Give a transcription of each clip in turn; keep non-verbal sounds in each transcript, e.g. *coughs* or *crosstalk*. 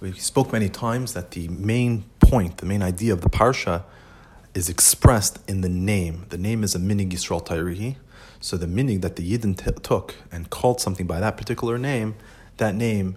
We spoke many times that the main point, the main idea of the parsha is expressed in the name. The name is a minig Yisrael tairihi. So the minig that the Yidden t- took and called something by that particular name, that name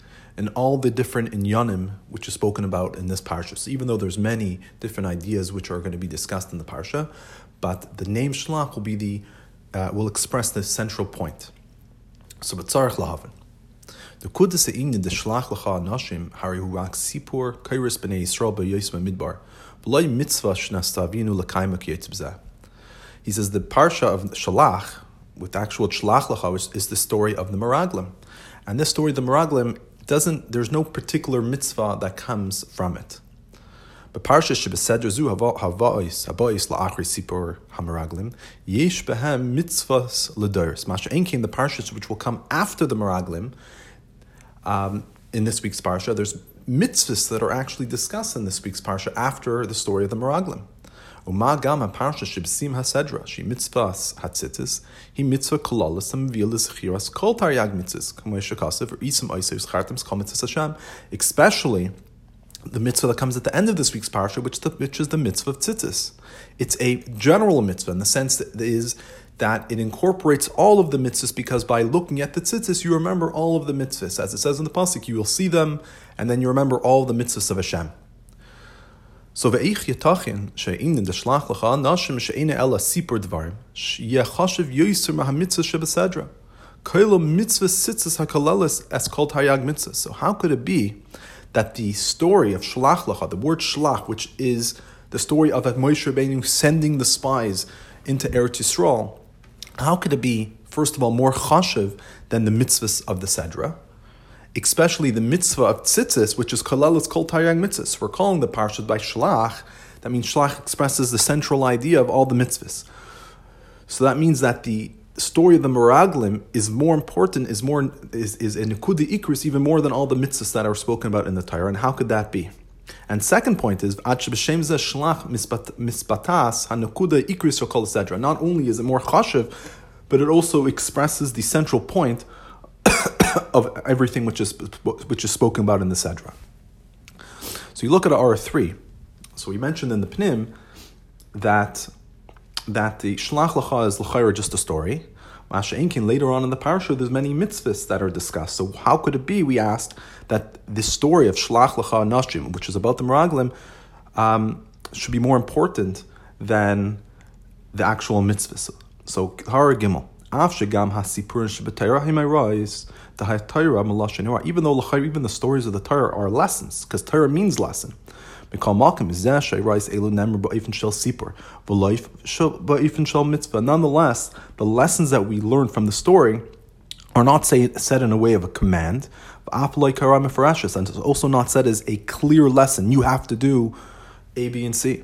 and all the different inyanim which is spoken about in this parsha. So even though there's many different ideas which are going to be discussed in the parsha, but the name shlach will be the uh, will express the central point. So b'tzarich lahavin. The kudus in the shlach lecha nashim hari huak sipur kairis b'nei Yisrael b'yosma midbar b'loy mitzvah shnastavinu l'kaima kiyetzbzeh. He says the parsha of shalach with actual shlach lecha is the story of the Meraglim. And this story the Meraglim doesn't there's no particular mitzvah that comes from it. But parsha shebesedra zu hava'is hava'is la'achri sipur hamaraglim yesh behem mitzvahs ledoros. Masha enkin the parshas which will come after the maraglim. Um, in this week's parsha, there's mitzvahs that are actually discussed in this week's parsha after the story of the maraglim. Uma gam parsha shibsim hasedra she mitzvahs hatzitis he mitzvah kolalis am vilas chiras kol taryag mitzvahs kamoy shakasev or isam oisev schartim komitzvahs Hashem especially the mitzvah that comes at the end of this week's parsha, which, the, which is the mitzvah of tzitzis. It's a general mitzvah in the sense that is that it incorporates all of the mitzvahs because by looking at the tzitzis, you remember all of the mitzvahs. As it says in the pasuk, you will see them, and then you remember all the mitzvahs of Hashem. So ve'ich yetachin she'in in the shlach lecha nashim she'ina ela sipur dvarim yechashiv yoyser mahamitzvah shebesedra koilo mitzvah tzitzis hakalelis es kol taryag mitzvah. So how could it be that the story of Shlach Lacha, the word Shlach, which is the story of Moshe Rabbeinu sending the spies into Eretz Yisrael, how could it be, first of all, more chashiv than the mitzvahs of the Sedra? Especially the mitzvah of tzitzis, which is kolalas kol taryag mitzvahs. We're calling the parshat by Shlach. That means Shlach expresses the central idea of all the mitzvahs. So that means that the story of the Meraglim is more important, is more is is in Nikudi Ikris even more than all the mitzvahs that are spoken about in the Torah. And how could that be? And second point is. Not only is it more chashiv, but it also expresses the central point *coughs* of everything which is which is spoken about in the sedra. So you look at R three. So we mentioned in the Pnim that that the Shlach Lacha is L'chaira just a story. Masha Inkin, later on in the parsha, there's many mitzvahs that are discussed. So how could it be, we asked, that the story of Shlach Lacha Nashim, which is about the Meraglim, um, should be more important than the actual mitzvahs. So, Har Gimel. Even though even the stories of the Torah are lessons, because Torah means lesson. Nonetheless, the lessons that we learn from the story are not say, said in a way of a command, and it's also not said as a clear lesson. You have to do A, B, and C.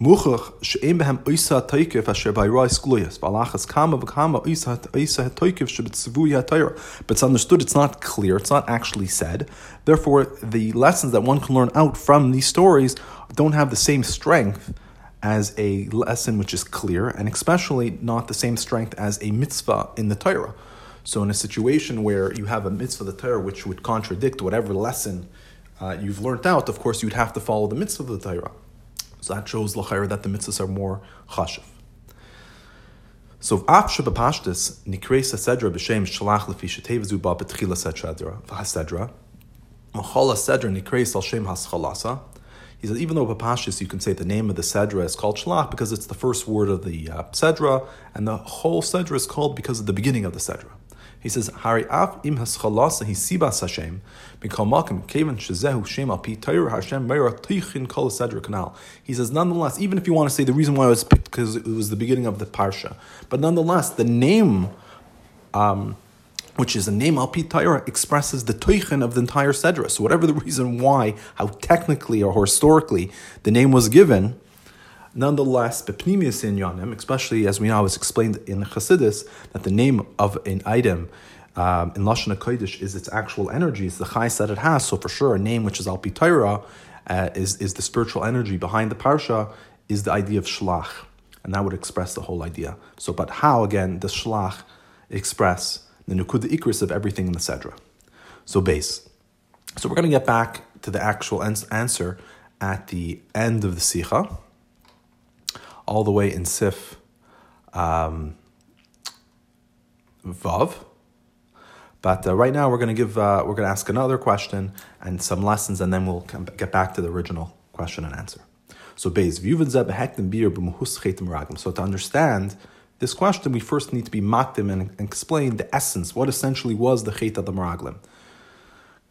Muchach she'em behem oisa toikev asher bayrois gluyas v'alachas kama v'kama oisa oisa toikev shebetzvui ha'tayra. But it's understood. It's not clear. It's not actually said. Therefore, the lessons that one can learn out from these stories don't have the same strength as a lesson which is clear, and especially not the same strength as a mitzvah in the Torah. So, in a situation where you have a mitzvah of the Torah which would contradict whatever lesson uh, you've learned out, of course, you'd have to follow the mitzvah of the Torah. So that shows l'chayr that the mitzvahs are more chashiv. So af shebapashtis nikreis sedra b'shem shalach lefi shetevazu ba betchila sedra v'hasedra machal sedra nikreis al shem haschalasa. He says even though papashtis you can say the name of the sedra is called shalach because it's the first word of the uh, sedra, and the whole sedra is called because of the beginning of the sedra. He says, Hari af im haschalasa hi sibas Hashem, mikal malkim kevan shezehu shem al pi Hashem meira teichin kol sedra canal. He says, nonetheless, even if you want to say the reason why it was picked because it was the beginning of the parsha, but nonetheless, the name, um, which is a name al pi expresses the teichin of the entire sedra. So whatever the reason why, how technically or historically the name was given, Nonetheless, Bepnimius in Yanim, especially as we know was explained in Chassidus, that the name of an item um, in Lashon HaKodesh is its actual energy, it's the chais that it has. So for sure, a name which is Alpi Torah uh, is, is the spiritual energy behind the parsha, is the idea of shlach. And that would express the whole idea. So, but how, again, does shlach express the nukud ikris of everything in the Sedra? So, base. So we're going to get back to the actual answer at the end of the Sicha all the way in Sif um, Vav. But uh, right now we're going to give uh, we're going to ask another question and some lessons, and then we'll come, get back to the original question and answer. So, So, to understand this question, we first need to be makdim and explain the essence, what essentially was the chet of the meraglim.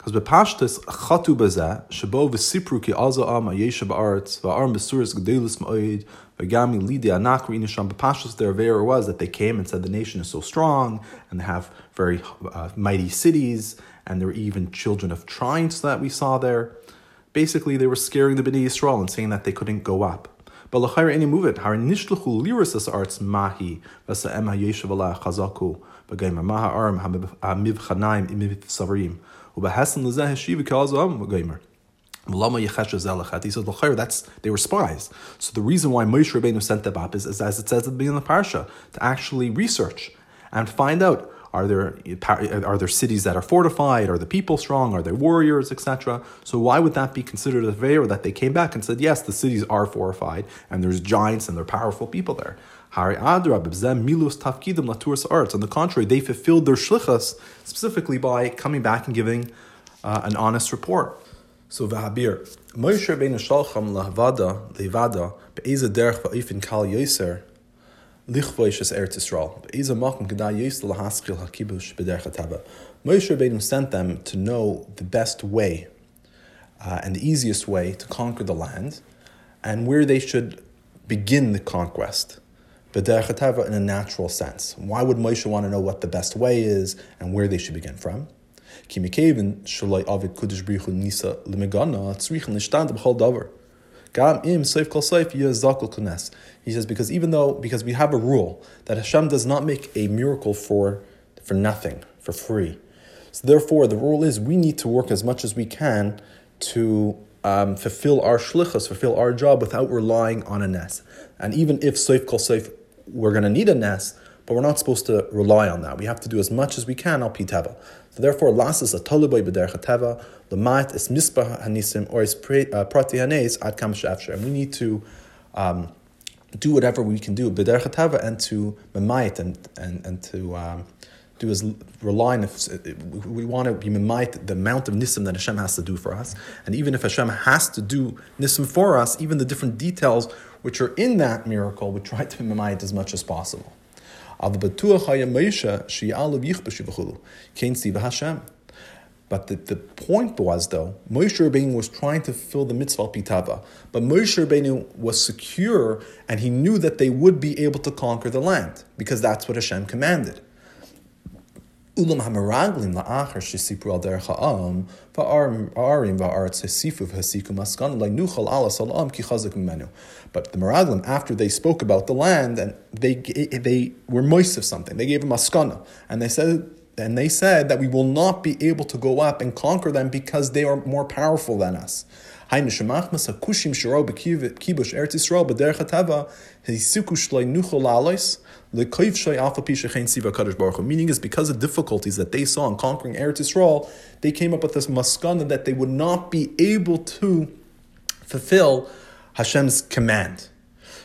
Because bepashtas chatu bazeh shabo v'sipru ki aza am ayesha ba'aretz va'arm besuris gedelis ma'oid v'gami lidi anak r'inisham bepashtas their vera was that they came and said the nation is so strong and they have very uh, mighty cities and there were even children of trines that we saw there. Basically, they were scaring the Bnei Yisrael and saying that they couldn't go up. But l'chayr any move it. Har nishtluchu liris as arts mahi v'sa'em ha'yeshav ala chazaku b'gaymer maha arm ha'miv chanaim imiv savarim. He says, He says, that's they were spies. So the reason why Moshe Rabbeinu sent them up is, is, as it says at the beginning of the parsha, to actually research and find out are there are there cities that are fortified? Are the people strong? Are there warriors, etc.? So why would that be considered a favor that they came back and said, yes, the cities are fortified and there's giants and there are powerful people there? On the contrary, they fulfilled their shlichas specifically by coming back and giving uh, an honest report. So v'habir, Moshe Rabbeinu shalcham lahavada levada be'eza derech va'ifin kal yoser lichvoish es Eretz Yisrael be'eza makom kedai yoser lahaskil hakibush b'derech hatava. Moshe Rabbeinu sent them to know the best way uh, and the easiest way to conquer the land and where they should begin the conquest in a natural sense. Why would Moshe want to know what the best way is and where they should begin from? He says, because even though, because we have a rule that Hashem does not make a miracle for, for nothing, for free. So therefore, the rule is we need to work as much as we can to um, fulfill our shlichus, fulfill our job without relying on a nes. And even if Seif Kol Seif we're going to need a nes, but we're not supposed to rely on that. We have to do as much as we can al piteva. Therefore, las is a toluboy b'derech teva, mat is mispa hanisim, or is uh, prati hanes ad kam And we need to um, do whatever we can do b'derech teva and to memait and, and, and to um, do is rely on if we want to be memait the amount of nisim that Hashem has to do for us. And even if Hashem has to do nisim for us, even the different details which are in that miracle, we try to memait as much as possible. But the, the point was, though, Moshe Rabbeinu was trying to fill the mitzvah pitava, but Moshe Rabbeinu was secure and he knew that they would be able to conquer the land because that's what Hashem commanded. Ulam hameraglim la'achar shesipru al derech ha'am va'arim va'aretz hesifu v'hesiku ki mimenu. But the meraglim, after they spoke about the land and they they were moist of something, they gave a maskana and they said and they said that we will not be able to go up and conquer them because they are more powerful than us. Meaning is because of difficulties that they saw in conquering Eretz Yisrael, they came up with this maskana that they would not be able to fulfill Hashem's command.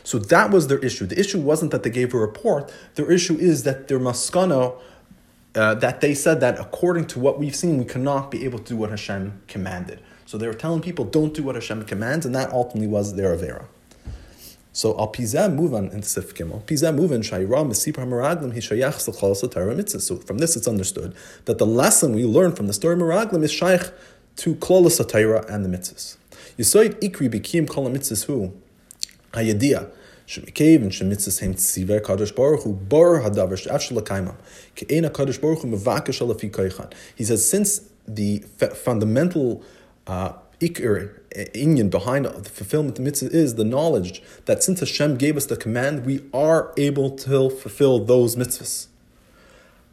So that was their issue. The issue wasn't that they gave a report. Their issue is that their maskana, uh, that they said that according to what we've seen, we cannot be able to do what Hashem commanded. So they were telling people, don't do what Hashem commands, and that ultimately was their Avera. So al pizeh move on into Sif Gimel. Pizeh move on shayra mesipar meraglim hishayach s'chol satara mitzvah. So from this, it's understood that the lesson we learn from the story of meraglim is shaykh to klol and the mitzvahs. Yisoid ikri bikim kol mitzvahs hayadia. Shemikev and shemitzvahs hem tziver kadosh baruch hu bar hadavar kadosh baruch hu alafi koichan. He says since the fundamental uh, ikr Inyan behind the fulfillment of the mitzvah is the knowledge that since Hashem gave us the command, we are able to fulfill those mitzvahs.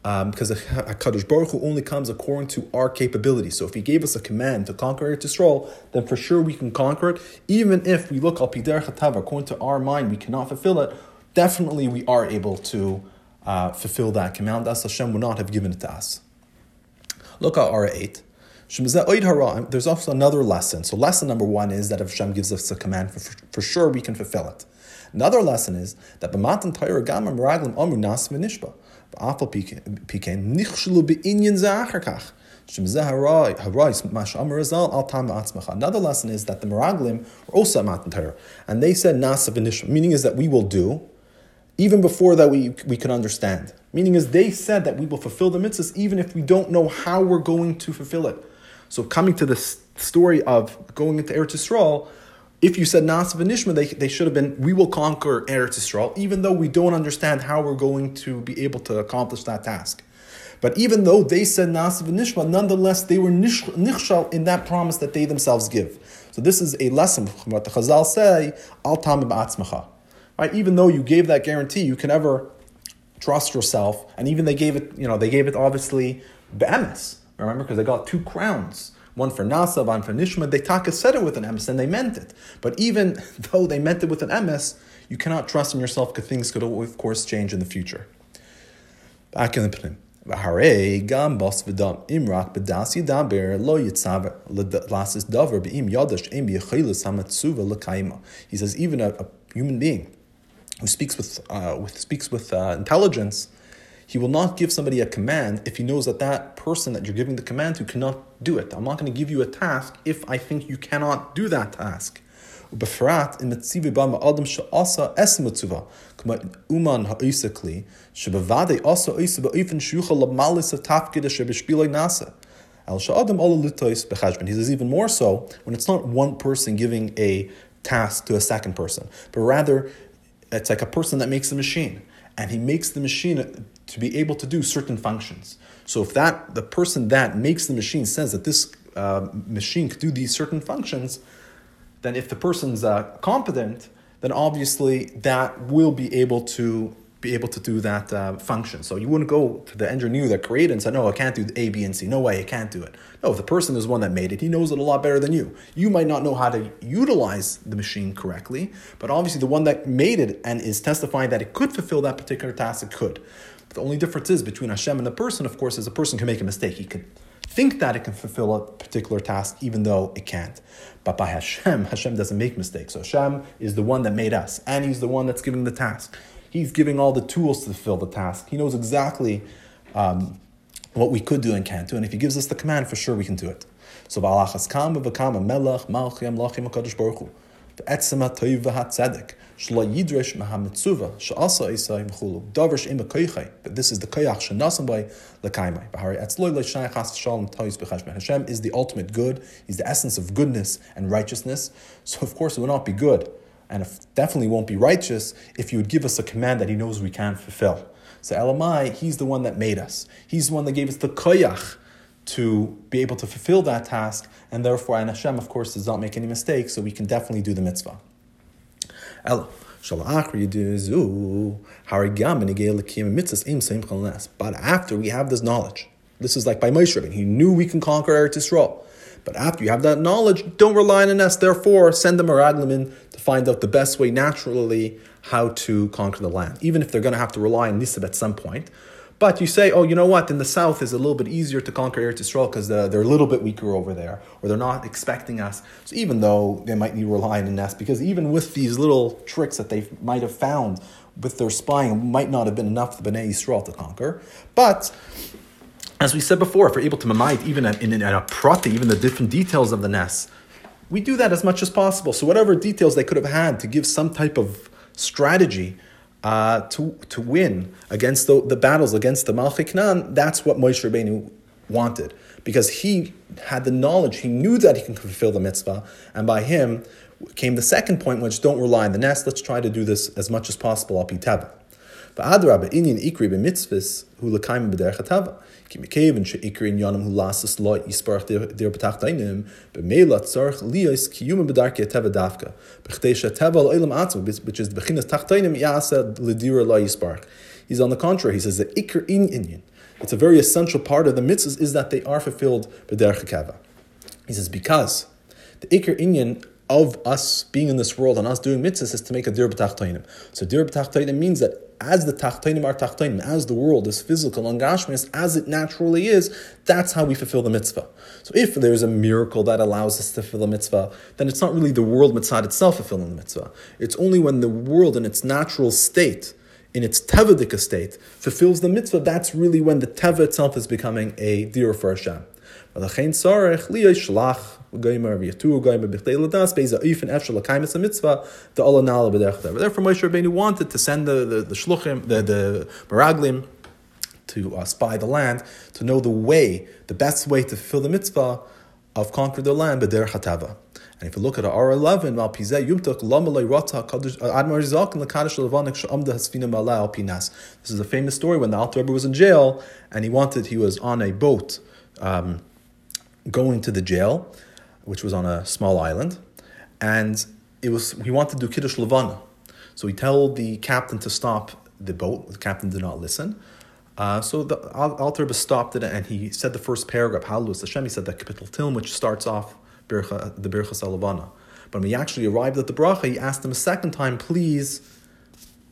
Um, because Hakadosh Baruch Hu only comes according to our capability. So if He gave us a command to conquer Eretz Yisrael, then for sure we can conquer it. Even if we look al pider chatav according to our mind, we cannot fulfill it. Definitely, we are able to uh, fulfill that command. As Hashem would not have given it to us. Look at R eight. There's also another lesson. So lesson number one is that if Hashem gives us a command, for, for sure we can fulfill it. Another lesson is that b'matan Torah gam meraglim omu nas v'nishba. B'afal pikein nichshlu be'inyan za'achar Another lesson is that the Meraglim were also Matan Torah, and they said Nasa v'nishma, meaning is that we will do, even before that we, we can understand. Meaning is they said that we will fulfill the mitzvahs even if we don't know how we're going to fulfill it. So coming to this story of going into Eretz Yisrael, if you said Nasa v'nishma, they, they should have been, we will conquer Eretz Yisrael, even though we don't understand how we're going to be able to accomplish that task. But even though they said Nasa v'nishma, nonetheless, they were nichshal in that promise that they themselves give. So this is a lesson what the Chazal say, al tamim ba'atzmacha. Right? Even though you gave that guarantee, you can never trust yourself. And even they gave it, you know, they gave it obviously be'emes. Remember, because they got two crowns. One for Nasa, one for Nishma. They taka said it with an emes and they meant it. But even *laughs* though they meant it with an emes, you cannot trust in yourself because things could, of course, change in the future. Back in the Pnim. He says even a, a, human being who speaks with, uh, with speaks with uh, intelligence he will not give somebody a command if he knows that that person that you're giving the command to cannot do it. I'm not going to give you a task if I think you cannot do that task. ובפרט אם מציבי בה מאדם שעשה עשר מצווה, כמו אומן העושה כלי, שבוודאי עשה עושה באופן שיוכל למלס התפקיד אשר בשבילו נעשה. El sha'adam ola lutois bechashbin. He says even more so when it's not one person giving a task to a second person, but rather it's like a person that makes a machine and he makes the machine to be able to do certain functions. So if that the person that makes the machine says that this uh, machine could do these certain functions, then if the person's uh, competent, then obviously that will be able to be able to do that uh, function. So you wouldn't go to the engineer that created and say, no, I can't do A, B, and C. No way, I can't do it. No, if the person is one that made it, he knows it a lot better than you. You might not know how to utilize the machine correctly, but obviously the one that made it and is testifying that it could fulfill that particular task, it could. The only difference is between Hashem and the person, of course, is a person can make a mistake. He could think that it can fulfill a particular task, even though it can't. But by Hashem, Hashem doesn't make mistakes. So Hashem is the one that made us, and He's the one that's giving the task. He's giving all the tools to fulfill the task. He knows exactly um, what we could do and can't do. And if He gives us the command, for sure we can do it. So Baruch Hu. Shlo yidresh mahamitzuva she'asa isai v'chulu. Davar she'im koichai. But this is the koyach she'nasan by l'kaimai. B'hari etzloi l'shayach has shalom tois b'chashmei. Hashem is the ultimate good. He's the essence of goodness and righteousness. So of course it will not be good and it definitely won't be righteous if you would give us a command that he knows we can't fulfill. So Elamai, he's the one that made us. He's the one that gave us the koyach to be able to fulfill that task, and therefore, and Hashem, of course, does not make any mistakes, so we can definitely do the mitzvah. Elo. But after we have this knowledge, this is like by Moshe he knew we can conquer Eretz Yisrael. But after you have that knowledge, don't rely on nes. Therefore, send the Meraglim in to find out the best way naturally how to conquer the land, even if they're going to have to rely on Nisab at some point. But you say, oh, you know what? In the south is a little bit easier to conquer Eretz Yisrael because they're, they're, a little bit weaker over there, or they're not expecting us. So even though they might need to rely on nes, because even with these little tricks that they might have found with their spying, might not have been enough for the Bnei Yisrael to conquer. But as we said before, if we're able to memait even in, in, in a prati, even the different details of the nes, we do that as much as possible. So whatever details they could have had to give some type of strategy uh, to, to win against the, the battles against the Malchik Knan, that's what Moshe Rabbeinu wanted. Because he had the knowledge, he knew that he can fulfill the mitzvah, and by him came the second point, which don't rely on the nes, let's try to do this as much as possible, al V'adrab inyan ikri b'mitzvus hu l'kaim b'derech hatava. Ki mekevin she'ikri inyanim hu lasis lo yisparach dir b'tach dainim b'meila tzarech liyos kiyumin b'darkei teva dafka. B'chtei al l'oilam atzma, which is bechinas tach dainim yasa l'dira lo yisparach. He's on the contrary, he says the ikri inyan, it's a very essential part of the mitzvahs is that they are fulfilled b'derech hakava. He says because the ikir inyan of us being in this world and us doing mitzvahs is to make a dir b'tachtoinim. So dir b'tachtoinim means that as the tachtainim are tachtainim, as the world is physical and gashmias, as it naturally is, that's how we fulfill the mitzvah. So if there's a miracle that allows us to fulfill a mitzvah, then it's not really the world mitzvah itself fulfilling the mitzvah. It's only when the world in its natural state, in its tevadik state, fulfills the mitzvah, that's really when the teva itself is becoming a dir for Hashem. Therefore, Moshe Rabbeinu wanted to send the, the, the shluchim, the, the maraglim, to uh, spy the land, to know the way, the best way to fulfill the mitzvah of conquer the land, b'der hatava. And if you look at R11, Mal Pizeh Yumtuk Lamalay Rata Admar Zak and Lakadish Lavanik Shamda Hasfina Mala Al Pinas. This is a famous story when the Alter Rebbe was in jail and he wanted, he was on a boat um, going to the jail which was on a small island, and it was he wanted to do kiddush levana, so he told the captain to stop the boat. The captain did not listen. Uh, so the Alter stopped it and he said the first paragraph, Halus Hashem, he said the capital Tilm, which starts off Bircha, the Bircha Salavana. But when he actually arrived at the bracha, he asked him a second time, please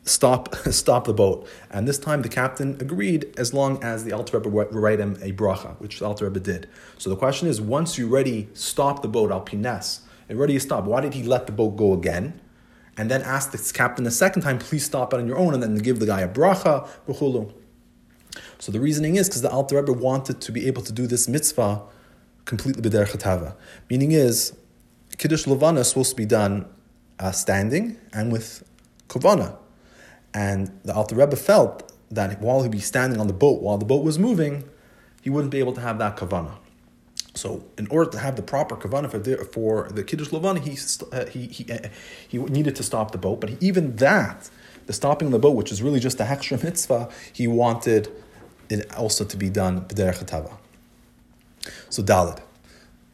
stop *laughs* stop the boat. And this time the captain agreed as long as the Alter Rebbe write him a bracha, which the Alter Rebbe did. So the question is, once you already stop the boat, al pines, already stopped, why did he let the boat go again? And then ask the captain a second time, please stop it on your own, and then give the guy a bracha, b'chulu. So the reasoning is because the Alter Rebbe wanted to be able to do this mitzvah completely b'der chatava. Meaning is, Kiddush Levana is supposed to be done uh, standing and with kovana. And the Alter Rebbe felt that while he'd be standing on the boat, while the boat was moving, he wouldn't be able to have that kavana. So, in order to have the proper kavana for the, for the kiddush levana, he, uh, he, he, uh, he needed to stop the boat. But even that, the stopping the boat, which is really just a hechsher mitzvah, he wanted it also to be done b'derech So, Dalit.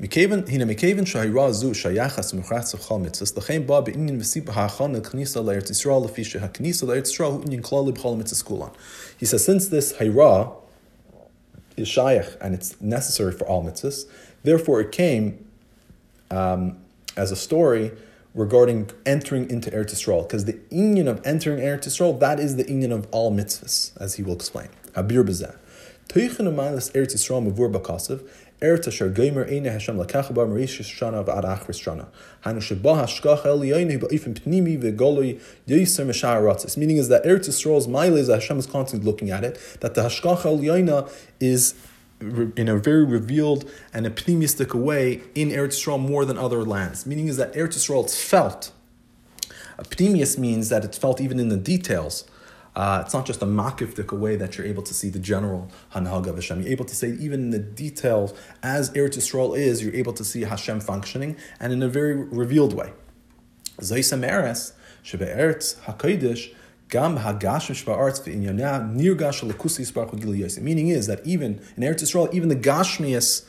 מכיוון, הנה מכיוון שהעירה הזו שייכת ומוכרח לכל מצווה, לכן בא בעניין וסיבה ההכנה לכניסה לארץ ישראל, לפי שהכניסה לארץ ישראל הוא עניין כללי בכל המצווה כולן. He says, since this hayra is shaykh and it's necessary for all mitzvahs, therefore it came um, as a story regarding entering into Eretz Yisrael, because the union of entering Eretz Yisrael, that is the union of all mitzvahs, as he will explain. Habir b'zeh. Teichen amalas Eretz Yisrael mavur b'kasav, Eretz asher geimer eine Hashem lakach ba marish shana v'ad achris shana. Hanu sheba hashkach eliyayne ba'ifim pnimi v'goloi yiser meshar ratzis. Meaning is that Eretz Yisrael's mile is that Hashem is constantly looking at it, that the hashkach eliyayna is in a very revealed and a pneumistic way in Eretz Yisrael more than other lands. Meaning is that Eretz Yisrael is felt. A pneumius means that it's felt even in the details. Uh, it's not just a makifdik way that you're able to see the general hanhag of Hashem. You're able to say even in the details, as Eretz Yisrael is, you're able to see Hashem functioning and in a very revealed way. Zaisa Meres, Eretz HaKodesh, Gam Hagashim Shba'artz V'inyana Nirgash Lekusi Yisparach Meaning is that even in Eretz Yisrael, even the Gashmias,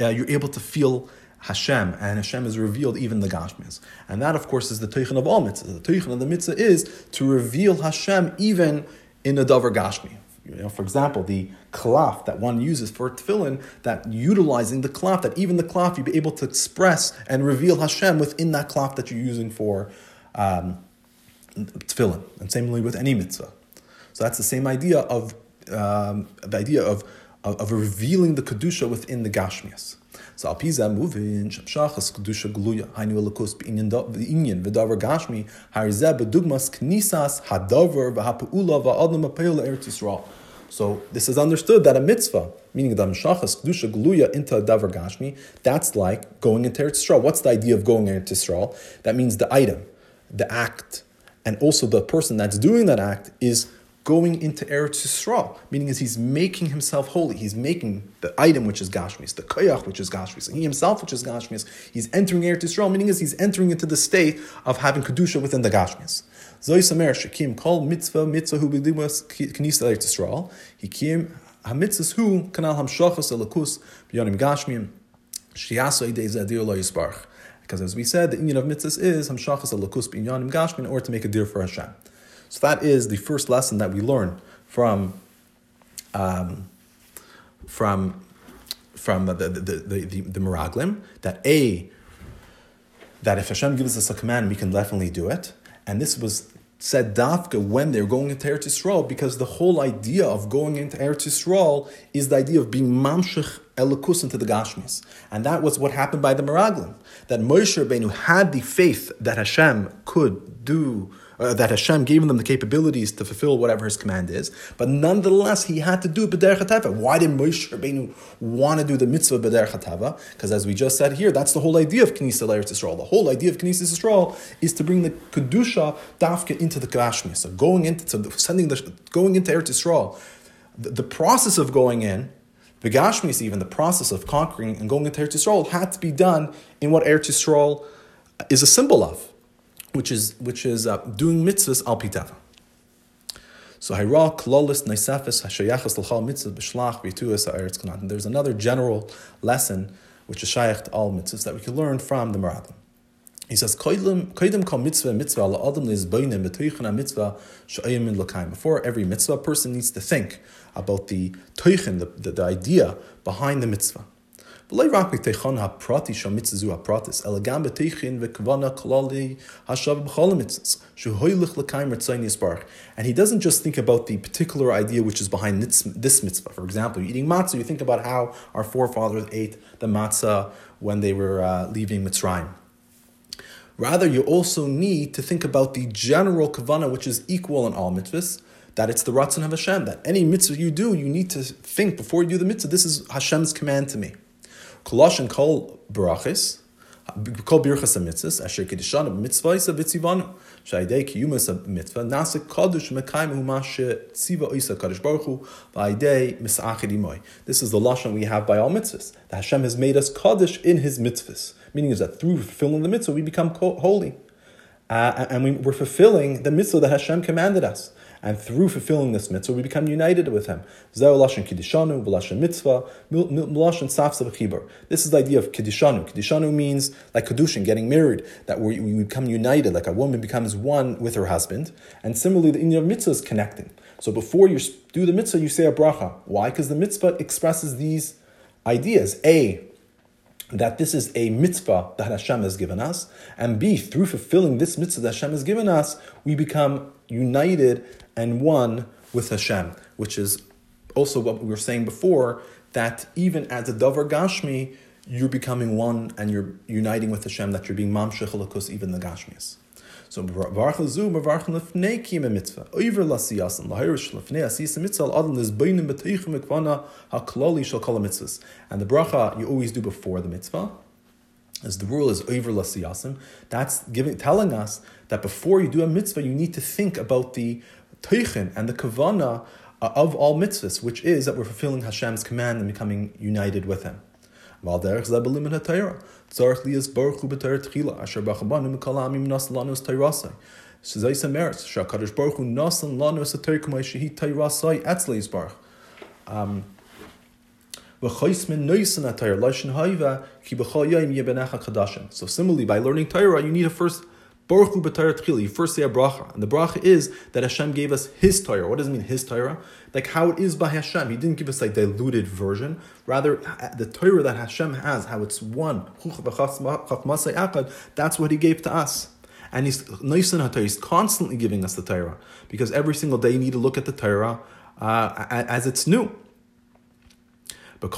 uh, you're able to feel Hashem, and Hashem is revealed even the Gashmias. And that, of course, is the Teichen of all mitzvahs. The Teichen of the mitzvah is to reveal Hashem even in the Davar Gashmi. You know, for example, the cloth that one uses for tefillin, that utilizing the cloth, that even the cloth you be able to express and reveal Hashem within that cloth that you're using for um, tefillin. And similarly with any mitzvah. So that's the same idea of um, the idea of, of, of revealing the kedusha within the gashmias. So shachas kedusha gluya hainu v'davar gashmi harizeh knisas hadavar eretz Yisrael. So this is understood that a mitzvah, meaning the Mshachas Kedusha Gluya into a Davar Gashmi, that's like going into Eretz Yisrael. What's the idea of going into Yisrael? That means the item, the act, and also the person that's doing that act is going into Eretz Yisrael, meaning is he's making himself holy. He's making the item which is Gashmis, the Koyach which is Gashmis, and he himself which is Gashmis. He's entering Eretz Yisrael, meaning is he's entering into the state of having Kedusha within the Gashmis. Zoisamer Shekim Kol Mitzvah Mitzvah Hu B'Limas Knis Eretz Yisrael. Hikim HaMitzvahs Hu Kanal Hamshachas Elakus B'Yonim Gashmim Shiaso Idei Zadir Lo Yisbarch. Because as we said, the union of mitzvahs is Hamshachas Elakus B'Yonim Gashmim in order to make a deer for Hashem. So that is the first lesson that we learn from um, from from the the, the, the, the, Meraglim, that A, that if Hashem gives us a command, we can definitely do it. And this was said dafka when they're going into Eretz Yisrael, because the whole idea of going into Eretz Yisrael is the idea of being mamshech elikus into the Gashmis. And that was what happened by the Meraglim. That Moshe Rabbeinu had the faith that Hashem could do uh, that Hashem gave them the capabilities to fulfill whatever His command is, but nonetheless He had to do it b'derech. Why did Moshe Rabbeinu want to do the mitzvah b'derech hatava? Because as we just said here, that's the whole idea of Knesset Eretz Yisrael. The whole idea of Knesset Yisrael is to bring the kedusha dafka into the Gashmis. So going into sending the going into Eretz Yisrael, the, the process of going in. The Gashmis, even the process of conquering and going into Eretz Yisrael, had to be done in what Eretz Yisrael is a symbol of which is which is uh, doing mitzvahs al pitava. So hayra klolis naisafis hashayachas l'chal mitzvah b'shlach v'yituas ha'eretz kanat. There's another general lesson which is shayach to all mitzvahs that we can learn from the Meraglim. He says, "Koidim kol mitzvah mitzvah ala adam lizbayim b'toichin mitzvah shayim min l'kaim." Before every mitzvah, a person needs to think about the toichin, the, the, the idea behind the mitzvah. ולא רק מתיכון הפרטי של מצווה זו הפרטיס, אלא גם בתיכין וכוונה כללי השווה בכל המצווה, שהוא הולך לקיים רצון יסברך. And he doesn't just think about the particular idea which is behind this mitzvah. For example, you're eating matzah, you think about how our forefathers ate the matzah when they were uh, leaving Mitzrayim. Rather, you also need to think about the general kavana, which is equal in all mitzvahs, that it's the ratzon of Hashem, that any mitzvah you do, you need to think before you do the mitzvah, this is Hashem's command to me. Kolosh kol barachis, kol birchas mitzvahs, asher kedishana mitzvahs vitzivanu, shaydei kiyumas mitzvah, nasa kadosh mekayim humashe tziva oisa kadosh baruch hu, v'aydei misachid imoy. This is the lashon we have by all mitzvahs. That Hashem has made us kadosh in His mitzvahs, meaning is that through fulfilling the mitzvah we become holy. Uh, and we, we're fulfilling the mitzvah that Hashem commanded us. And through fulfilling this mitzvah, we become united with Him. This is the idea of kiddishanu. Kiddishanu means like kedushin, getting married, that we, we become united, like a woman becomes one with her husband. And similarly, the inyan mitzvah is connecting. So before you do the mitzvah, you say a bracha. Why? Because the mitzvah expresses these ideas. A, that this is a mitzvah that Hashem has given us, and B, through fulfilling this mitzvah that Hashem has given us, we become united and one with Hashem, which is also what we were saying before, that even as a Davar Gashmi, you're becoming one and you're uniting with Hashem, that you're being mamshech alakus, even the Gashmis. So mitzvah. And the bracha you always do before the mitzvah, as the rule is over lasiyasim, that's giving telling us that before you do a mitzvah, you need to think about the teichin and the kavana uh, of all mitzvahs, which is that we're fulfilling Hashem's command and becoming united with Him. Um, so similarly, by learning Torah, you need to first Baruch b'Torah You first say a bracha, and the bracha is that Hashem gave us His Torah. What does it mean His Torah? Like how it is by Hashem. He didn't give us like diluted version. Rather, the Torah that Hashem has, how it's one. That's what He gave to us. And He's He's constantly giving us the Torah because every single day you need to look at the Torah uh, as it's new. But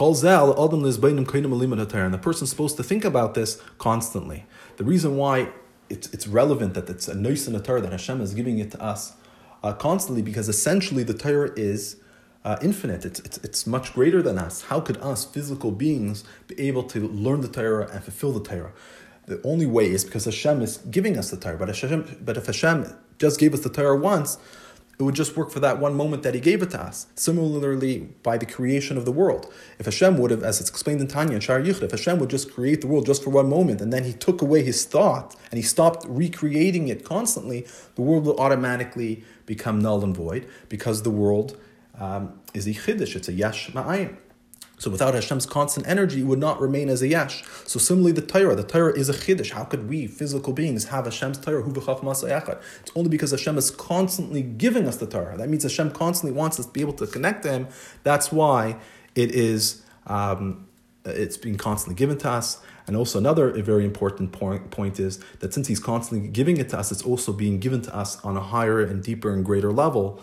and the person's supposed to think about this constantly. The reason why it's, it's relevant that it's a noise in the Torah that Hashem is giving it to us uh, constantly because essentially the Torah is uh, infinite. It's, it's, it's much greater than us. How could us, physical beings, be able to learn the Torah and fulfill the Torah? The only way is because Hashem is giving us the Torah. But, Hashem, but if Hashem just gave us the Torah once, it would just work for that one moment that He gave it to us. Similarly, by the creation of the world. If Hashem would have, as it's explained in Tanya and Shar Yichud, if Hashem would just create the world just for one moment and then He took away His thought and He stopped recreating it constantly, the world will automatically become null and void because the world um, is a chiddush, it's a yesh ma'ayin. So without Hashem's constant energy, it would not remain as a yesh. So similarly, the Torah, the Torah is a chiddush. How could we, physical beings, have Hashem's Torah? It's only because Hashem is constantly giving us the Torah. That means Hashem constantly wants us to be able to connect to Him. That's why it is. Um, it's being constantly given to us. And also another very important point, point is that since he's constantly giving it to us, it's also being given to us on a higher and deeper and greater level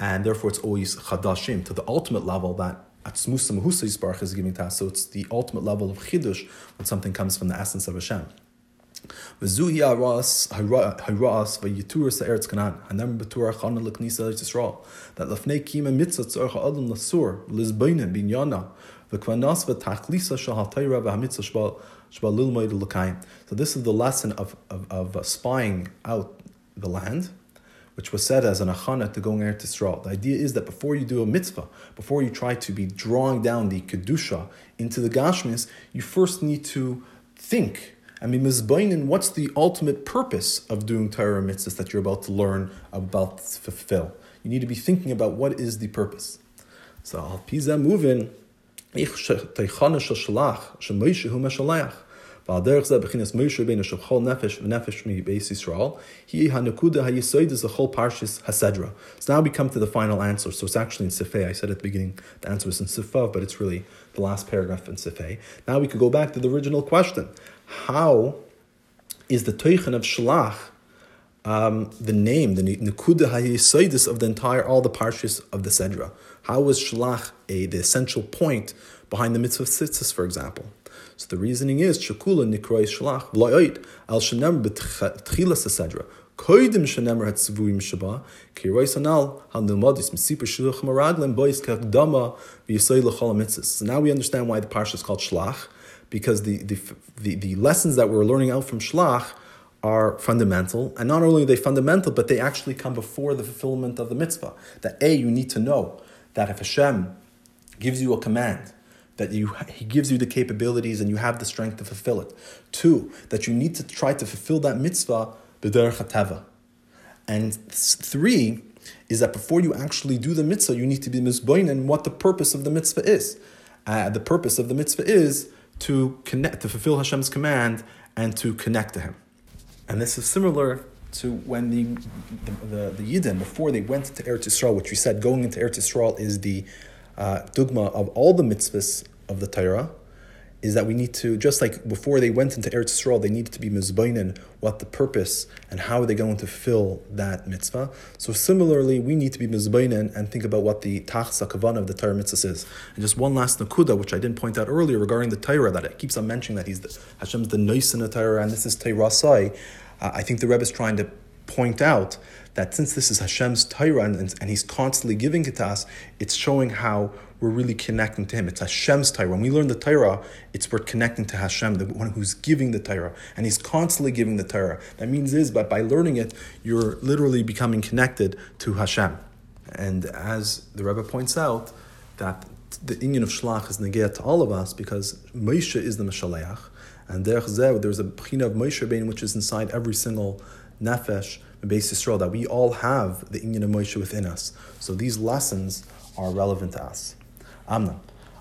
and therefore it's always chadashim to the ultimate level that Atzmusa Mahusa Yisbarach is giving to us. So it's the ultimate level of chidush when something comes from the essence of Hashem. V'zuhi haras haras v'yitur sa'eretz kanan hanem b'tur chana l'knisa Yisrael that lefnei kima mitzvah tzorcha adam lasur lizbeina binyana v'kvanas v'tachlisa shal ha'tayra v'hamitzvah shbal shbal l'kayim. So this is the lesson of, of, of spying out the land which was said as an achana to going Eretz Yisrael. The idea is that before you do a mitzvah, before you try to be drawing down the kedusha into the gashmis, you first need to think. I mean, mizbainin, what's the ultimate purpose of doing Torah mitzvahs that you're about to learn, about to fulfill? You need to be thinking about what is the purpose. So, al piza moving, ich shalach, hu meshalach. This is the whole Parshas Hasedra. So now we come to the final answer. So it's actually in Sifei. I said at the beginning the answer was in Sifav, but it's really the last paragraph in Sifei. Now we could go back to the original question. How is the Teichen of Shalach um, the name, the Nekuda HaYisoidis of the entire, all the Parshas of the Sedra? How was Shalach a, the essential point behind the mitzvah of tzitzis, for example? So the reasoning is shakula nikroi shlach v'loyit al shenem b'tchilas hasedra. Koidim shenemer hat zvuim shaba ki rois anal hal nilmadis misipur shluch maraglim bois kakdama v'yisay l'chol. So now we understand why the parsha is called shlach because the, the, the, the lessons that we're learning out from shlach are fundamental, and not only are they fundamental, but they actually come before the fulfillment of the mitzvah. That A, you need to know that if Hashem gives you a command, that you he gives you the capabilities and you have the strength to fulfill it. Two, that you need to try to fulfill that mitzvah b'derech. And three is that before you actually do the mitzvah, you need to be mizboin and what the purpose of the mitzvah is. Uh, the purpose of the mitzvah is to connect, to fulfill Hashem's command and to connect to Him. And this is similar to when the the, the, the Yidden, before they went to Eretz Yisrael, which we said going into Eretz Yisrael is the uh, dugma of all the mitzvahs of the Torah is that we need to, just like before they went into Eretz Yisrael, they needed to be mizbainin what the purpose and how are they going to fill that mitzvah. So similarly, we need to be mizbainin and think about what the tachsa kavan of the Torah mitzvah is. And just one last nakuda, which I didn't point out earlier regarding the Torah, that it keeps on mentioning that he's the, Hashem's the nice in the Torah and this is Torah Sai. Uh, I think the Rebbe is trying to point out that since this is Hashem's Torah and, and He's constantly giving it to us, it's showing how we're really connecting to Him. It's Hashem's Torah. When we learn the Torah, it's we're connecting to Hashem, the one who's giving the Torah, and He's constantly giving the Torah. That means is, but by learning it, you're literally becoming connected to Hashem. And as the Rebbe points out, that the union of Shlach is negayah to all of us because Moshe is the Meshaleach, and there's a bchina of Moshe Bein which is inside every single nefesh Beis Yisrael, that we all have the Inyan of Moshe within us. So these lessons are relevant to us. Amna.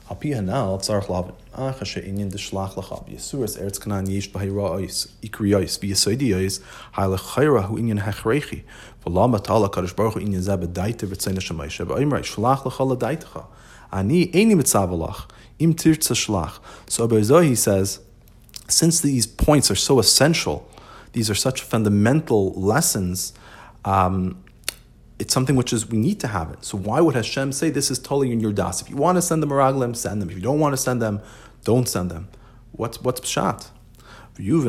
Al pi hanal tzarch lavin. Ah, chashe inyan deshlach lachab. Yisuras eretz kanan yesh bahira ois. Ikri ois. V'yisoidi ois. Haile chayra hu inyan hechrechi. V'la matala kadosh baruch hu inyan zeh bedaite v'tzayin hashemayше. V'oimra shlach lecha ledaitecha. Ani eini mitzavalach. Im tirtza shlach. So Abba he says, since these points are so essential these are such fundamental lessons. Um, it's something which is we need to have it. So why would Hashem say this is totally in your das? If you want to send them meraglim, send them. If you don't want to send them, don't send them. What's what's pshat? He says,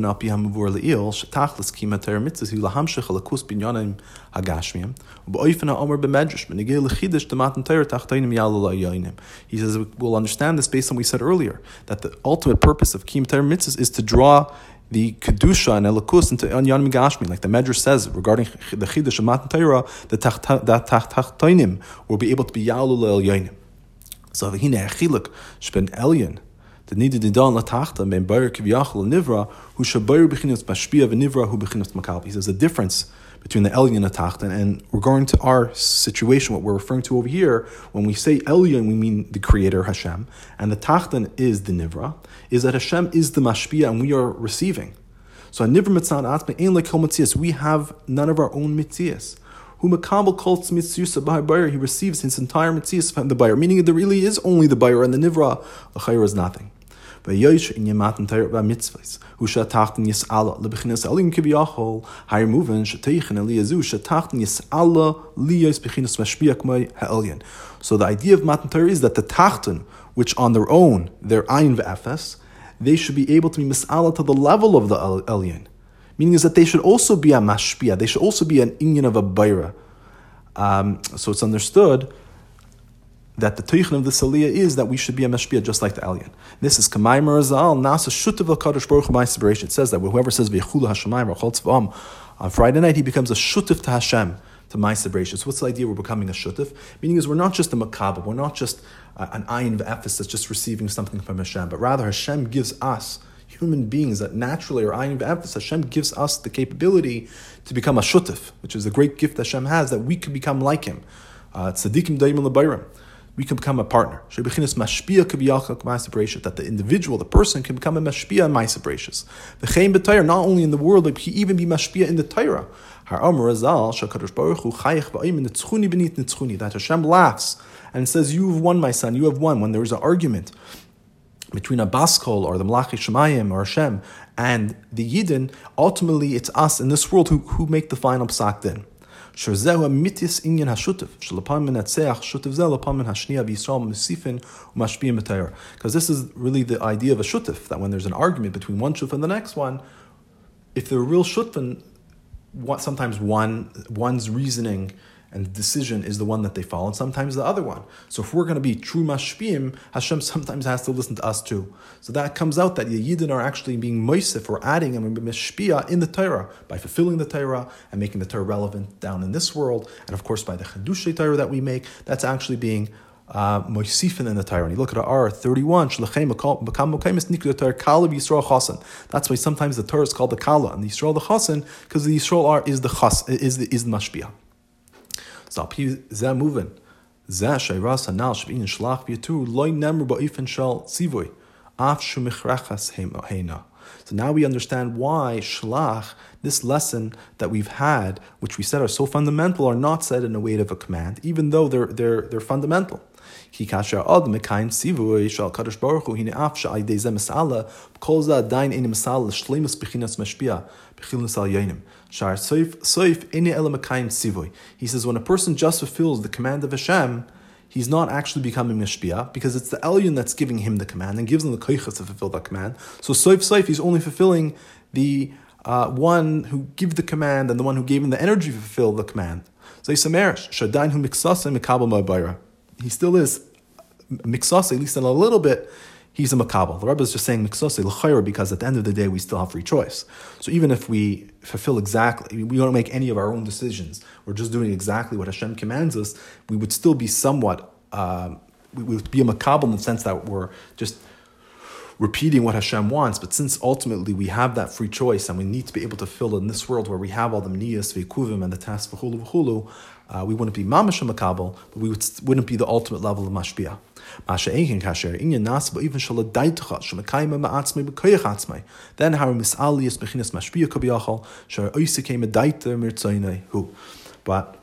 we'll understand this based on what we said earlier, that the ultimate purpose of Kim Mitzvahs is to draw the kedusha and elikus into anyan migashmi, like the Medrash says regarding the chiddush of Matan Torah, the tachtainim will be able to be yalul el yoinim. So v'hine achiluk shben elyon. The needed don latachta ben bayer kiviyachol nivra who shabayr bechinus mashpia v'nivra who bechinus makal. He says the difference between the Elyon and the Tachtan. And regarding to our situation, what we're referring to over here, when we say Elyon, we mean the Creator Hashem, and the Tachtan is the Nivra, is that Hashem is the Mashpia and we are receiving. So a Nivra Mitzvah Atma like Mitzias. We have none of our own Mitzias. Who Makabal calls Mitzvah by buyer, he receives his entire Mitzias from the buyer, meaning there really is only the buyer and the Nivra, the Chayr is nothing. In hu. So the idea of matan Torah is that the tachten, which on their own, they're ayin v'efes, they should be able to be mis'ala to the level of the elyon. Meaning is that they should also be a mashpia, they should also be an inyan of a bayra. Um, so it's understood that the teichin of the saliyah is that we should be a mashpia just like the elyon. This is Kamay Marazal, Nasa Shutav Kadosh Baruch Hu. It says that whoever says V'yechulu Hashemayim or Chol on Friday night he becomes a shutif to Hashem to my. So what's the idea? We're becoming a shutif, meaning is we're not just a makabah, we're not just uh, an ayin v'efes that's just receiving something from Hashem, but rather Hashem gives us human beings that naturally are ayin v'efes. Hashem gives us the capability to become a shutif, which is a great gift that Hashem has that we could become like Him. Uh, tzaddikim daimim lebayrim we can become a partner. That the individual, the person, can become a mashpia in Maisa. The Chaim B'Tayr, not only in the world, but he even be mashpia in the Torah. That Hashem laughs and says, You have won, my son, you have won. When there is an argument between a Baskol or the Malachi Shemayim or Hashem and the Yidden, ultimately it's us in this world who, who make the final psak din. שזהו אמיתיס עניין השותף, שלפעמים מנצח שותף זה, לפעמים השנייה וישראל מוסיפים ומשפיעים בתאר. Because this is really the idea of a shutuf, that when there's an argument between one shutuf and the next one, if they're real shutfin, sometimes one one's reasoning and the decision is the one that they follow, and sometimes the other one. So if we're going to be true mashpim, Hashem *laughs* sometimes has to listen to us too. So that comes out that the Yidden are actually being moisif or adding and mashpia in the Torah by fulfilling the Torah and making the Torah relevant down in this world, and of course by the Chedushay Torah that we make, that's actually being uh, in the Torah. And you look at our thirty one, That's why sometimes the Torah is called the Kala and the Yisrael the Chasen because the Yisrael are is the Chas is the is the Mashpia. So now we understand why shlach, this lesson that we've had, which we said are so fundamental, are not said in the weight of a command, even though they're, they're, they're fundamental. Shar Soif Soif Sivoy. He says when a person just fulfills the command of Hashem, he's not actually becoming Mishpia because it's the Elyon that's giving him the command and gives him the Koichas to fulfill that command. So Soif Soif, he's only fulfilling the uh, one who give the command and the one who gave him the energy to fulfill the command. Zaysamerish, who He still is mixasa, at least in a little bit, he's a makabel. The Rebbe is just saying l'chayr because at the end of the day we still have free choice. So even if we fulfill exactly, we don't make any of our own decisions. We're just doing exactly what Hashem commands us. We would still be somewhat. Uh, we would be a makabel in the sense that we're just repeating what Hashem wants, but since ultimately we have that free choice and we need to be able to fill in this world where we have all the mniyas, v'ikuvim, and the tasks v'chulu v'chulu, uh, we wouldn't be mamash makabel, but we would, wouldn't be the ultimate level of mashpia. Then how misalius bechinas mashpia kabiyachal shar oisike medaita mirtzainei hu. But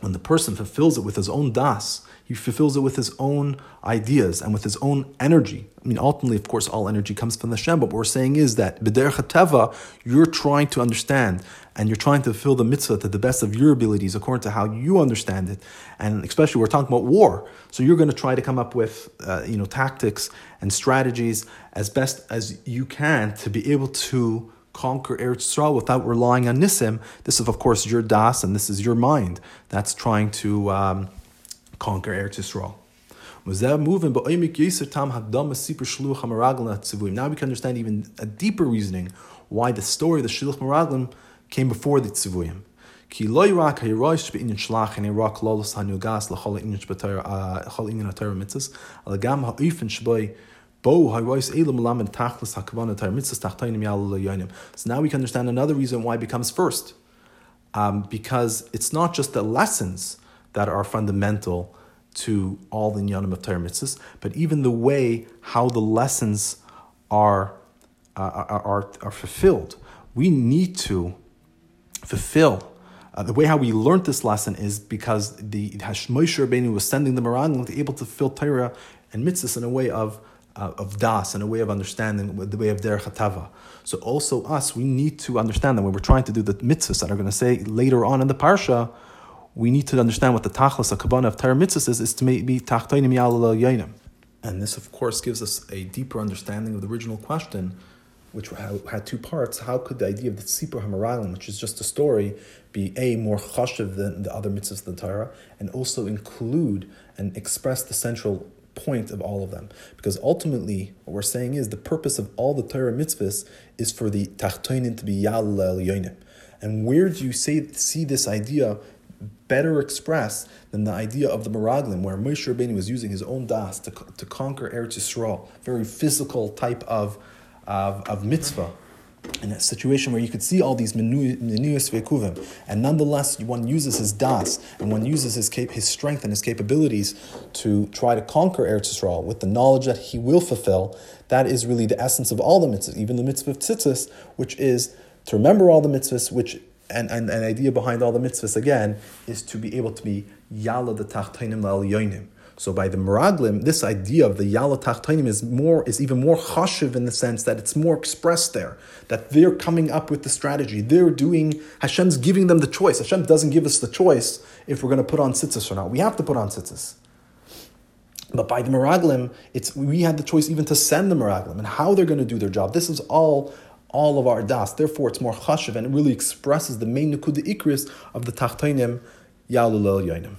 when the person fulfills it with his own das, he fulfills it with his own ideas and with his own energy. I mean, ultimately, of course, all energy comes from the Shem, but what we're saying is that b'derech teva, you're trying to understand and you're trying to fulfill the mitzvah to the best of your abilities according to how you understand it. And especially, we're talking about war, so you're going to try to come up with, uh, you know, tactics and strategies as best as you can to be able to conquer Eretz Yisrael without relying on Nisim, this is of course your das and this is your mind that's trying to um, conquer Eretz Yisrael. Now we can understand even a deeper reasoning why the story of the Shiluch Meraglim came before the Tzivuyim. Uh, so now we can understand another reason why it becomes first. Um, because it's not just the lessons, that are fundamental to all the Inyanim of Torah mitzvahs, but even the way how the lessons are, uh, are, are fulfilled. We need to fulfill uh, the way how we learned this lesson is because the Moshe Rabbeinu was sending them around to able to fill Torah and mitzvahs in a way of uh, of das, in a way of understanding, the way of derech hatava. So also us, we need to understand that when we're trying to do the mitzvahs that are going to say later on in the parsha, we need to understand what the tachlis, a kabbalah of Torah mitzvahs is, is to be tachtoinim yalala yainim. And this, of course, gives us a deeper understanding of the original question which had two parts, how could the idea of the Tzipur Hamaralim, which is just a story, be A, more chashiv than the other mitzvahs of the Torah, and also include and express the central point of all of them? Because ultimately, what we're saying is the purpose of all the Torah mitzvahs is for the Tachtoinin to be Yal Yoinim. And where do you say, see this idea better expressed than the idea of the Meraglim, where Moshe Rabbeinu was using his own das to, to conquer Eretz Yisrael, very physical type of of, of mitzvah. In a situation where you could see all these menuyas ve'kuvim, and nonetheless one uses his das and one uses his cap- his strength and his capabilities to try to conquer Eretz Yisrael with the knowledge that he will fulfill. That is really the essence of all the mitzvahs, even the mitzvah of tzitzis, which is to remember all the mitzvahs, which and, and an idea behind all the mitzvahs again is to be able to be yala the tachtainim yoinim so by the Meraglim, this idea of the Yala Tachtainim is more is even more chashiv in the sense that it's more expressed there. That they're coming up with the strategy. They're doing Hashem's giving them the choice. Hashem doesn't give us the choice if we're going to put on tzitzis or not. We have to put on tzitzis. But by the Meraglim, it's we had the choice even to send the Meraglim and how they're going to do their job. This is all all of our das. Therefore, it's more chashiv and it really expresses the main nukud ikris of the Tachtainim Yalulel Yainim.